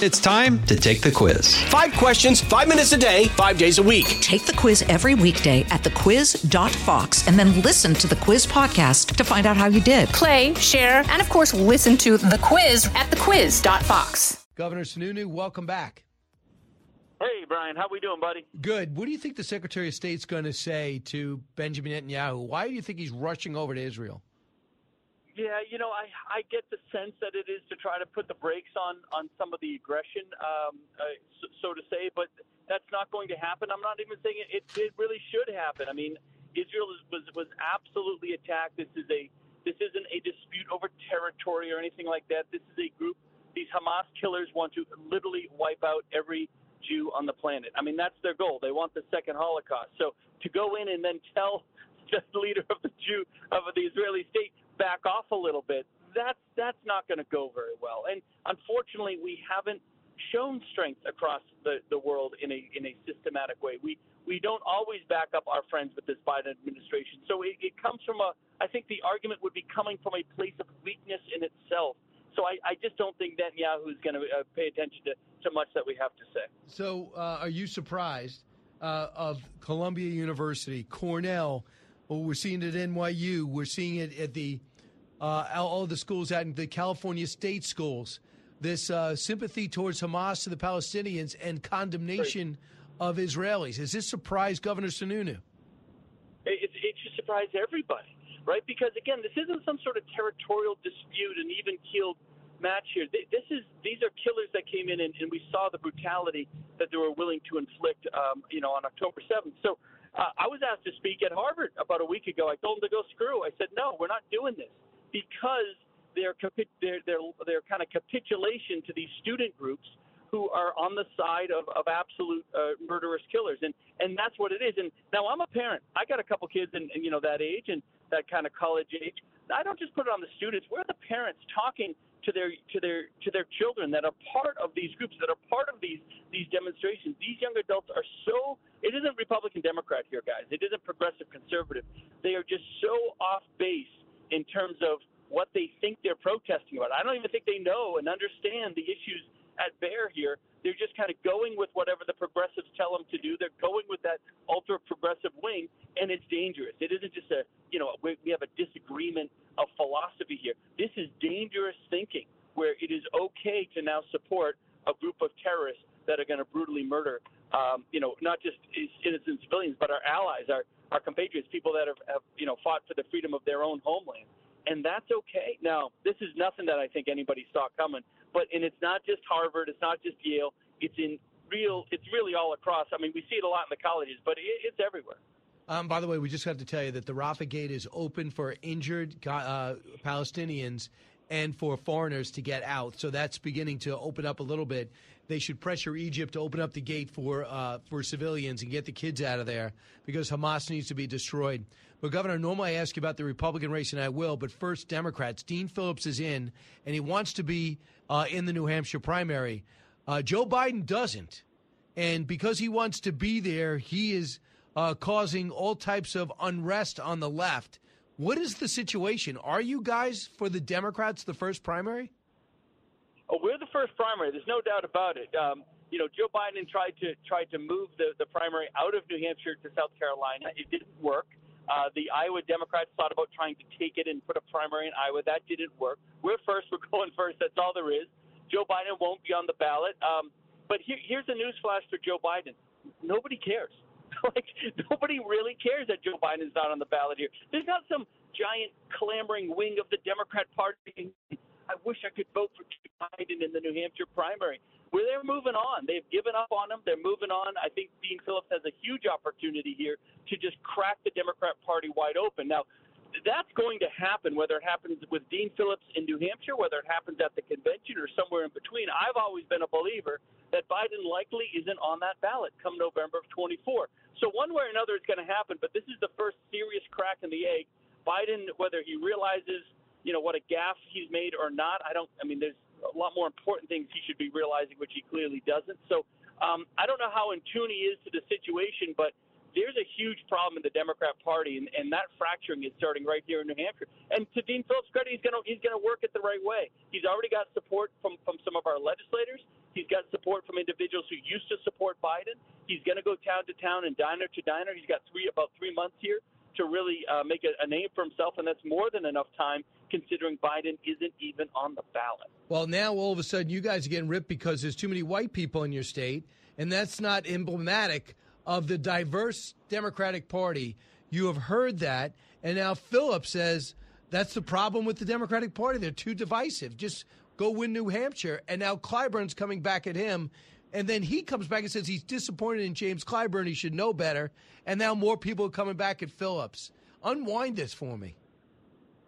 It's time to take the quiz. Five questions, five minutes a day, five days a week. Take the quiz every weekday at thequiz.fox and then listen to the quiz podcast to find out how you did. Play, share, and of course, listen to the quiz at thequiz.fox. Governor Sununu, welcome back. Hey, Brian, how are we doing, buddy? Good. What do you think the Secretary of State's going to say to Benjamin Netanyahu? Why do you think he's rushing over to Israel? Yeah, you know, I I get the sense that it is to try to put the brakes on on some of the aggression, um, uh, so, so to say, but that's not going to happen. I'm not even saying it. It, it really should happen. I mean, Israel is, was was absolutely attacked. This is a this isn't a dispute over territory or anything like that. This is a group. These Hamas killers want to literally wipe out every Jew on the planet. I mean, that's their goal. They want the second Holocaust. So to go in and then tell the leader of the Jew of the Israeli state back off a little bit, that's that's not going to go very well. And unfortunately, we haven't shown strength across the, the world in a in a systematic way. We we don't always back up our friends with this Biden administration. So it, it comes from a I think the argument would be coming from a place of weakness in itself. So I, I just don't think Netanyahu is going to uh, pay attention to, to much that we have to say. So uh, are you surprised uh, of Columbia University, Cornell? Well, we're seeing it at NYU. We're seeing it at the uh, all the schools at the California state schools. This uh, sympathy towards Hamas to the Palestinians and condemnation of Israelis. Has this surprised Governor Sununu? It, it should surprise everybody, right? Because again, this isn't some sort of territorial dispute, an even keeled match here. This is these are killers that came in, and, and we saw the brutality that they were willing to inflict, um, you know, on October 7th. So uh, I was asked to speak at Harvard about a week ago. I told them to go screw. I said, no, we're not doing this because they're kind of capitulation to these student groups who are on the side of, of absolute uh, murderous killers, and and that's what it is. And now I'm a parent. I got a couple kids in, in you know that age and that kind of college age. I don't just put it on the students. We're the parents talking to their to their to their children that are part of these groups, that are part of these these demonstrations. These young adults are so. It isn't Republican Democrat here, guys. It isn't progressive conservative. They are just so off base in terms of what they think they're protesting about. I don't even think they know and understand the issues at bear here. They're just kind of going with whatever the progressives tell them to do. They're going with that ultra progressive wing, and it's dangerous. It isn't just a, you know, we, we have a disagreement of philosophy here. This is dangerous thinking where it is okay to now support a group of terrorists that are going to brutally murder, um, you know, not just innocent civilians, but our allies, our, our compatriots, people that have, have, you know, fought for the freedom of their own homeland and that's okay. Now, this is nothing that I think anybody saw coming, but and it's not just Harvard, it's not just Yale, it's in real, it's really all across. I mean, we see it a lot in the colleges, but it, it's everywhere. Um, by the way, we just have to tell you that the Rafah Gate is open for injured uh, Palestinians and for foreigners to get out. So that's beginning to open up a little bit. They should pressure Egypt to open up the gate for uh, for civilians and get the kids out of there because Hamas needs to be destroyed. But, Governor, normally I ask you about the Republican race, and I will, but first, Democrats. Dean Phillips is in, and he wants to be uh, in the New Hampshire primary. Uh, Joe Biden doesn't. And because he wants to be there, he is uh, causing all types of unrest on the left. What is the situation? Are you guys, for the Democrats, the first primary? Oh, we're the first primary. There's no doubt about it. Um, you know, Joe Biden tried to tried to move the, the primary out of New Hampshire to South Carolina. It didn't work. Uh, the Iowa Democrats thought about trying to take it and put a primary in Iowa. That didn't work. We're first. We're going first. That's all there is. Joe Biden won't be on the ballot. Um, but here, here's a newsflash for Joe Biden. Nobody cares. like nobody really cares that Joe Biden is not on the ballot here. There's not some giant clamoring wing of the Democrat Party. I wish I could vote for Joe Biden in the New Hampshire primary where they're moving on. They've given up on him. They're moving on. I think Dean Phillips has a huge opportunity here to just crack the Democrat Party wide open. Now, that's going to happen, whether it happens with Dean Phillips in New Hampshire, whether it happens at the convention or somewhere in between. I've always been a believer that Biden likely isn't on that ballot come November of 24. So one way or another, it's going to happen. But this is the first serious crack in the egg. Biden, whether he realizes, you know, what a gaffe he's made or not, I don't. I mean, there's a lot more important things he should be realizing, which he clearly doesn't. So um, I don't know how in tune he is to the situation, but there's a huge problem in the Democrat Party, and, and that fracturing is starting right here in New Hampshire. And to Dean Phillips' credit, he's going to he's to work it the right way. He's already got support from from some of our legislators. He's got support from individuals who used to support Biden. He's going to go town to town and diner to diner. He's got three about three months here to really uh, make a, a name for himself, and that's more than enough time considering Biden isn't even on the ballot. Well, now all of a sudden you guys are getting ripped because there's too many white people in your state, and that's not emblematic of the diverse Democratic Party. You have heard that, and now Phillips says that's the problem with the Democratic Party. They're too divisive. Just go win New Hampshire. And now Clyburn's coming back at him. And then he comes back and says he's disappointed in James Clyburn. He should know better. And now more people are coming back at Phillips. Unwind this for me.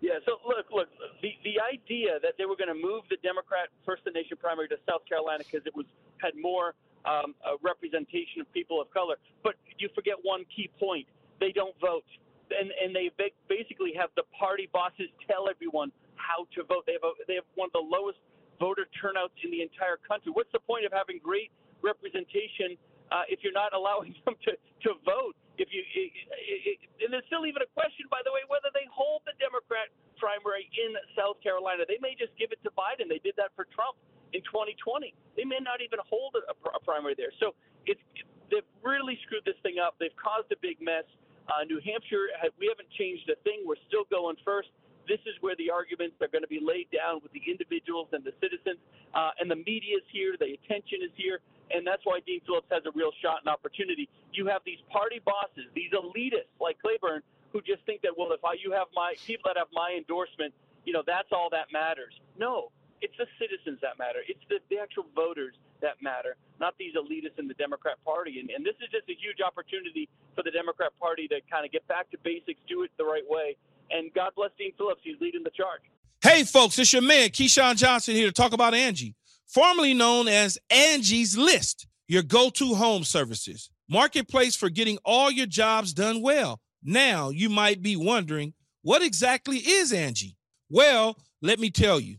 Yeah, so look, look, the, the idea that they were going to move the Democrat First the Nation primary to South Carolina because it was had more um, representation of people of color. But you forget one key point: they don't vote, and and they basically have the party bosses tell everyone how to vote. They have a, they have one of the lowest voter turnouts in the entire country. What's the point of having great representation uh, if you're not allowing them to to vote? if you it, it, and there's still even a question, by the way, whether they hold the Democrat primary in South Carolina. They may just give it to Biden. They did that for Trump in 2020. They may not even hold a, a primary there. So it's they've really screwed this thing up. They've caused a big mess. Uh, New Hampshire, we haven't changed a thing. We're still going first. This is where the arguments are going to be laid down with the individuals and the citizens, uh, and the media is here. The attention is here and that's why Dean Phillips has a real shot and opportunity. You have these party bosses, these elitists like Clyburn, who just think that well, if I, you have my people that have my endorsement, you know, that's all that matters. No, it's the citizens that matter. It's the, the actual voters that matter, not these elitists in the Democrat Party. And, and this is just a huge opportunity for the Democrat Party to kind of get back to basics, do it the right way. And God bless Dean Phillips. He's leading the charge. Hey, folks, it's your man, Keyshawn Johnson, here to talk about Angie formerly known as Angie's List, your go to home services. Marketplace for getting all your jobs done well. Now, you might be wondering, what exactly is Angie? Well, let me tell you,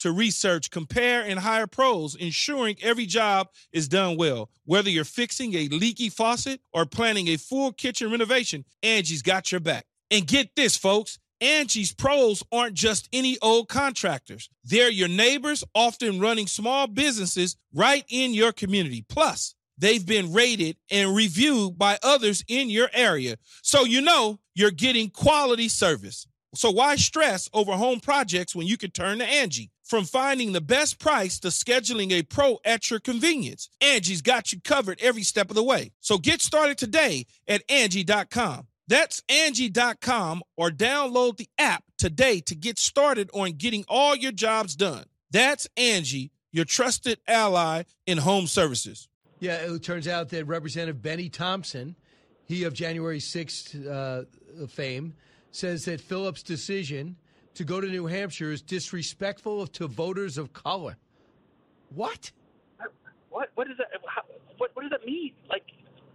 to research, compare, and hire pros, ensuring every job is done well. Whether you're fixing a leaky faucet or planning a full kitchen renovation, Angie's got your back. And get this, folks. Angie's pros aren't just any old contractors. They're your neighbors, often running small businesses right in your community. Plus, they've been rated and reviewed by others in your area. So you know you're getting quality service. So why stress over home projects when you can turn to Angie? From finding the best price to scheduling a pro at your convenience, Angie's got you covered every step of the way. So get started today at Angie.com. That's Angie.com or download the app today to get started on getting all your jobs done. That's Angie, your trusted ally in home services. Yeah, it turns out that Representative Bennie Thompson, he of January 6th uh, fame, says that Phillips' decision to go to New Hampshire is disrespectful to voters of color. What? What? What does that? How, what? What does that mean? Like,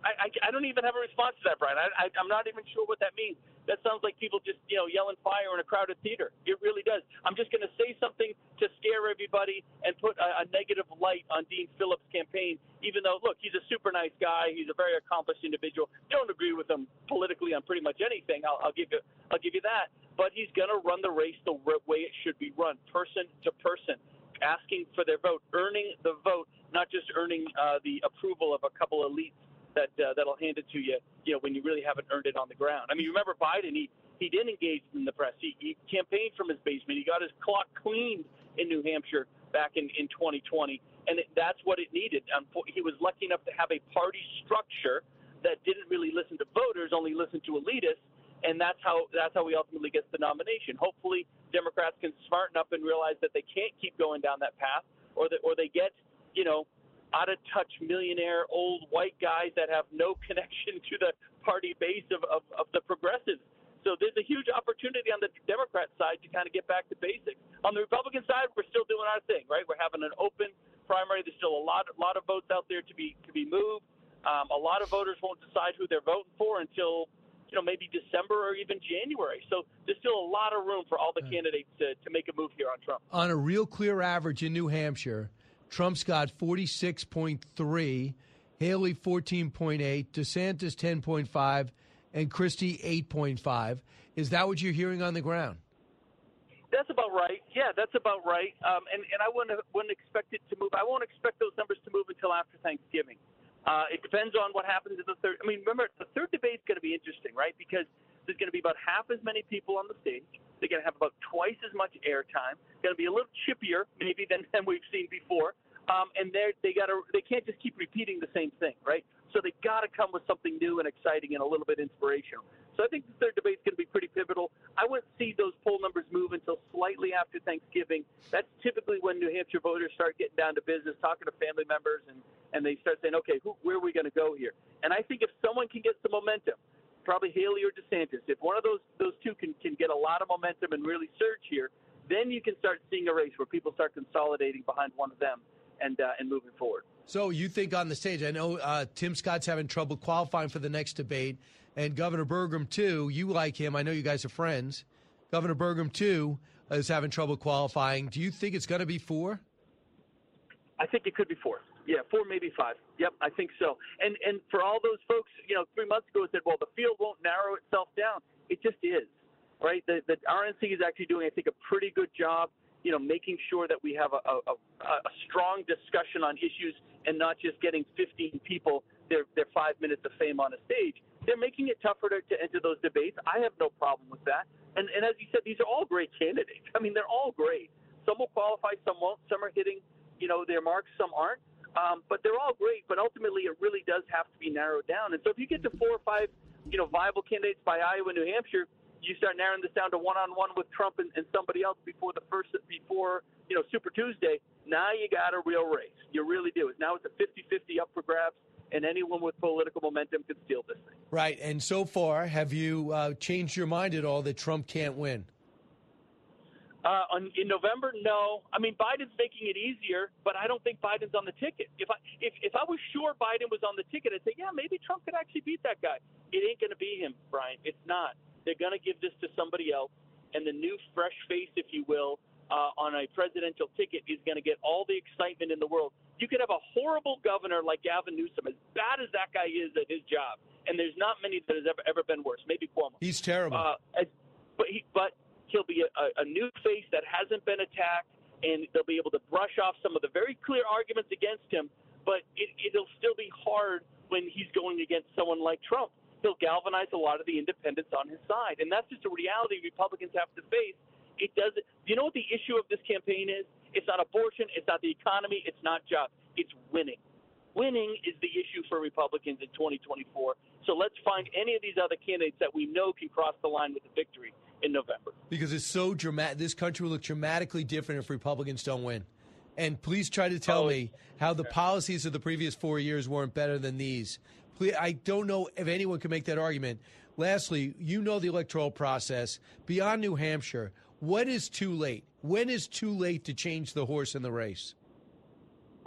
I, I, I don't even have a response to that, Brian. I, I, I'm not even sure what that means that sounds like people just you know yelling fire in a crowded theater. It really does. I'm just going to say something to scare everybody and put a, a negative light on Dean Phillips' campaign. Even though, look, he's a super nice guy. He's a very accomplished individual. Don't agree with him politically on pretty much anything. I'll, I'll give you I'll give you that. But he's going to run the race the way it should be run, person to person, asking for their vote, earning the vote, not just earning uh, the approval of a couple elites that uh, that'll hand it to you, you know, when you really haven't earned it on the ground. I mean, remember Biden? He he didn't engage in the press. He, he campaigned from his basement. He got his clock cleaned in New Hampshire back in in 2020, and it, that's what it needed. Um, he was lucky enough to have a party structure that didn't really listen to voters, only listened to elitists, and that's how that's how he ultimately gets the nomination. Hopefully, Democrats can smarten up and realize that they can't keep going down that path, or that or they get you know out of touch millionaire old white guys that have no connection to the party base of, of, of the progressives So there's a huge opportunity on the Democrat side to kind of get back to basics. On the Republican side, we're still doing our thing, right? We're having an open primary. There's still a lot, a lot of votes out there to be to be moved. Um, a lot of voters won't decide who they're voting for until you know maybe December or even January. So there's still a lot of room for all the candidates to, to make a move here on Trump. On a real clear average in New Hampshire, Trump's got 46.3, Haley 14.8, DeSantis 10.5, and Christie 8.5. Is that what you're hearing on the ground? That's about right. Yeah, that's about right. Um, and and I wouldn't wouldn't expect it to move. I won't expect those numbers to move until after Thanksgiving. Uh, it depends on what happens in the third. I mean, remember the third debate is going to be interesting, right? Because there's going to be about half as many people on the stage. They're going to have about twice as much airtime. It's going to be a little chippier, maybe than, than we've seen before. Um, and they they got to they can't just keep repeating the same thing, right? So they got to come with something new and exciting and a little bit inspirational. So I think the third debate is going to be pretty pivotal. I wouldn't see those poll numbers move until slightly after Thanksgiving. That's typically when New Hampshire voters start getting down to business, talking to family members, and, and they start saying, okay, who, where are we going to go here? And I think if someone can get some momentum, probably Haley or DeSantis, if one of those those two can, can get a lot of momentum and really surge here, then you can start seeing a race where people start consolidating behind one of them and uh, and moving forward. So you think on the stage? I know uh, Tim Scott's having trouble qualifying for the next debate, and Governor Burgum too. You like him? I know you guys are friends. Governor Burgum too is having trouble qualifying. Do you think it's going to be four? I think it could be four. Yeah, four, maybe five. Yep, I think so. And and for all those folks, you know, three months ago said, well, the field won't narrow itself down. It just is, right? The the RNC is actually doing, I think, a pretty good job. You know, making sure that we have a, a, a strong discussion on issues and not just getting 15 people their their five minutes of fame on a stage. They're making it tougher to, to enter those debates. I have no problem with that. And and as you said, these are all great candidates. I mean, they're all great. Some will qualify, some won't. Some are hitting, you know, their marks, some aren't. Um, but they're all great. But ultimately, it really does have to be narrowed down. And so, if you get to four or five, you know, viable candidates by Iowa, and New Hampshire, you start narrowing this down to one-on-one with Trump and, and somebody else before the first, before you know, Super Tuesday. Now you got a real race. You really do. Now it's a 50-50 up for grabs and anyone with political momentum can steal this thing. Right. And so far, have you uh, changed your mind at all that Trump can't win? Uh, on, in November, no. I mean, Biden's making it easier, but I don't think Biden's on the ticket. If I if if I was sure Biden was on the ticket, I'd say, yeah, maybe Trump could actually beat that guy. It ain't going to be him, Brian. It's not. They're going to give this to somebody else, and the new fresh face, if you will, uh, on a presidential ticket is going to get all the excitement in the world. You could have a horrible governor like Gavin Newsom, as bad as that guy is at his job, and there's not many that has ever ever been worse. Maybe Cuomo. He's terrible. Uh, as, but he, but he'll be a, a new face that hasn't been attacked, and they'll be able to brush off some of the very clear arguments against him. But it, it'll still be hard when he's going against someone like Trump. He'll galvanize a lot of the independents on his side, and that's just a reality Republicans have to face. It does. Do you know what the issue of this campaign is? It's not abortion. It's not the economy. It's not jobs. It's winning. Winning is the issue for Republicans in 2024. So let's find any of these other candidates that we know can cross the line with a victory in November. Because it's so dramatic. This country will look dramatically different if Republicans don't win. And please try to tell Oh, me how the policies of the previous four years weren't better than these. I don't know if anyone can make that argument. Lastly, you know the electoral process. Beyond New Hampshire, what is too late? When is too late to change the horse in the race?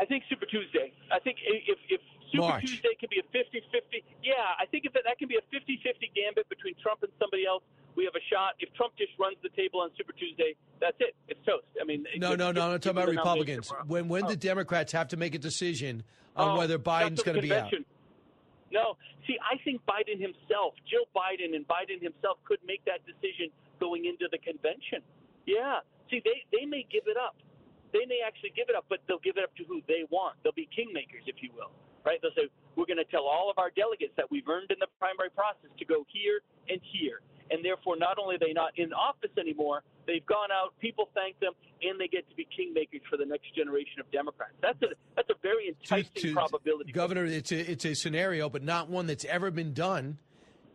I think Super Tuesday. I think if, if Super March. Tuesday can be a 50-50, yeah, I think if that, that can be a 50-50 gambit between Trump and somebody else, we have a shot. If Trump just runs the table on Super Tuesday, that's it. It's toast. I mean, No, no, no. I'm talking about Republicans. When when Oh. the Democrats have to make a decision on Oh, whether Biden's going to be out. No, see, I think Biden himself, Jill Biden, and Biden himself could make that decision going into the convention. Yeah, see, they they may give it up. They may actually give it up, but they'll give it up to who they want. They'll be kingmakers, if you will, right? They'll say, "We're going to tell all of our delegates that we've earned in the primary process to go here and here." And therefore, not only are they not in office anymore, they've gone out, people thank them, and they get to be kingmakers for the next generation of Democrats. That's a that's a very to- enticing to- probability. Governor, it's a it's a scenario, but not one that's ever been done.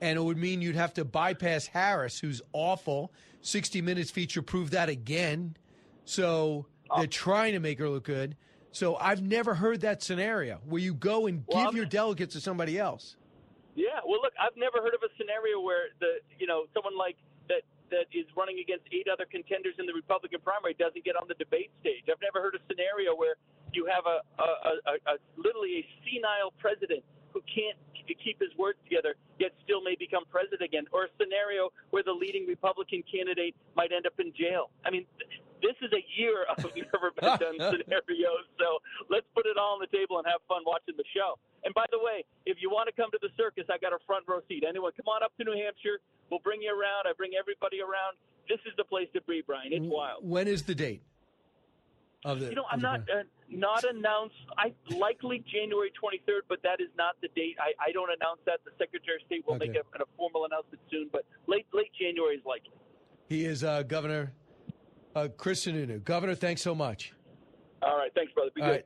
And it would mean you'd have to bypass Harris, who's awful. 60 Minutes feature proved that again. So they're ah. trying to make her look good. So I've never heard that scenario where you go and Well, give I'm- your delegates to somebody else. Yeah, well, look, I've never heard of a scenario where the you know someone like that that is running against eight other contenders in the Republican primary doesn't get on the debate stage. I've never heard a scenario where you have a, a, a, a literally a senile president who can't keep his words together, yet still may become president again, or a scenario where the leading Republican candidate might end up in jail. I mean, this is a year of never been done scenarios. So let's put it all on the table and have fun watching the show. And by the way, if you want to come to the circus, I got a front row seat. Anyone, come on up to New Hampshire. We'll bring you around. I bring everybody around. This is the place to be, Brian. It's wild. When is the date? Of the, you know, I'm not uh, not announced. I likely January 23rd, but that is not the date. I, I don't announce that. The Secretary of State will okay. make a, a, formal announcement soon, but late late January is likely. He is uh, Governor uh, Chris Sununu. Governor, thanks so much. All right, thanks, brother. Be All good. Right.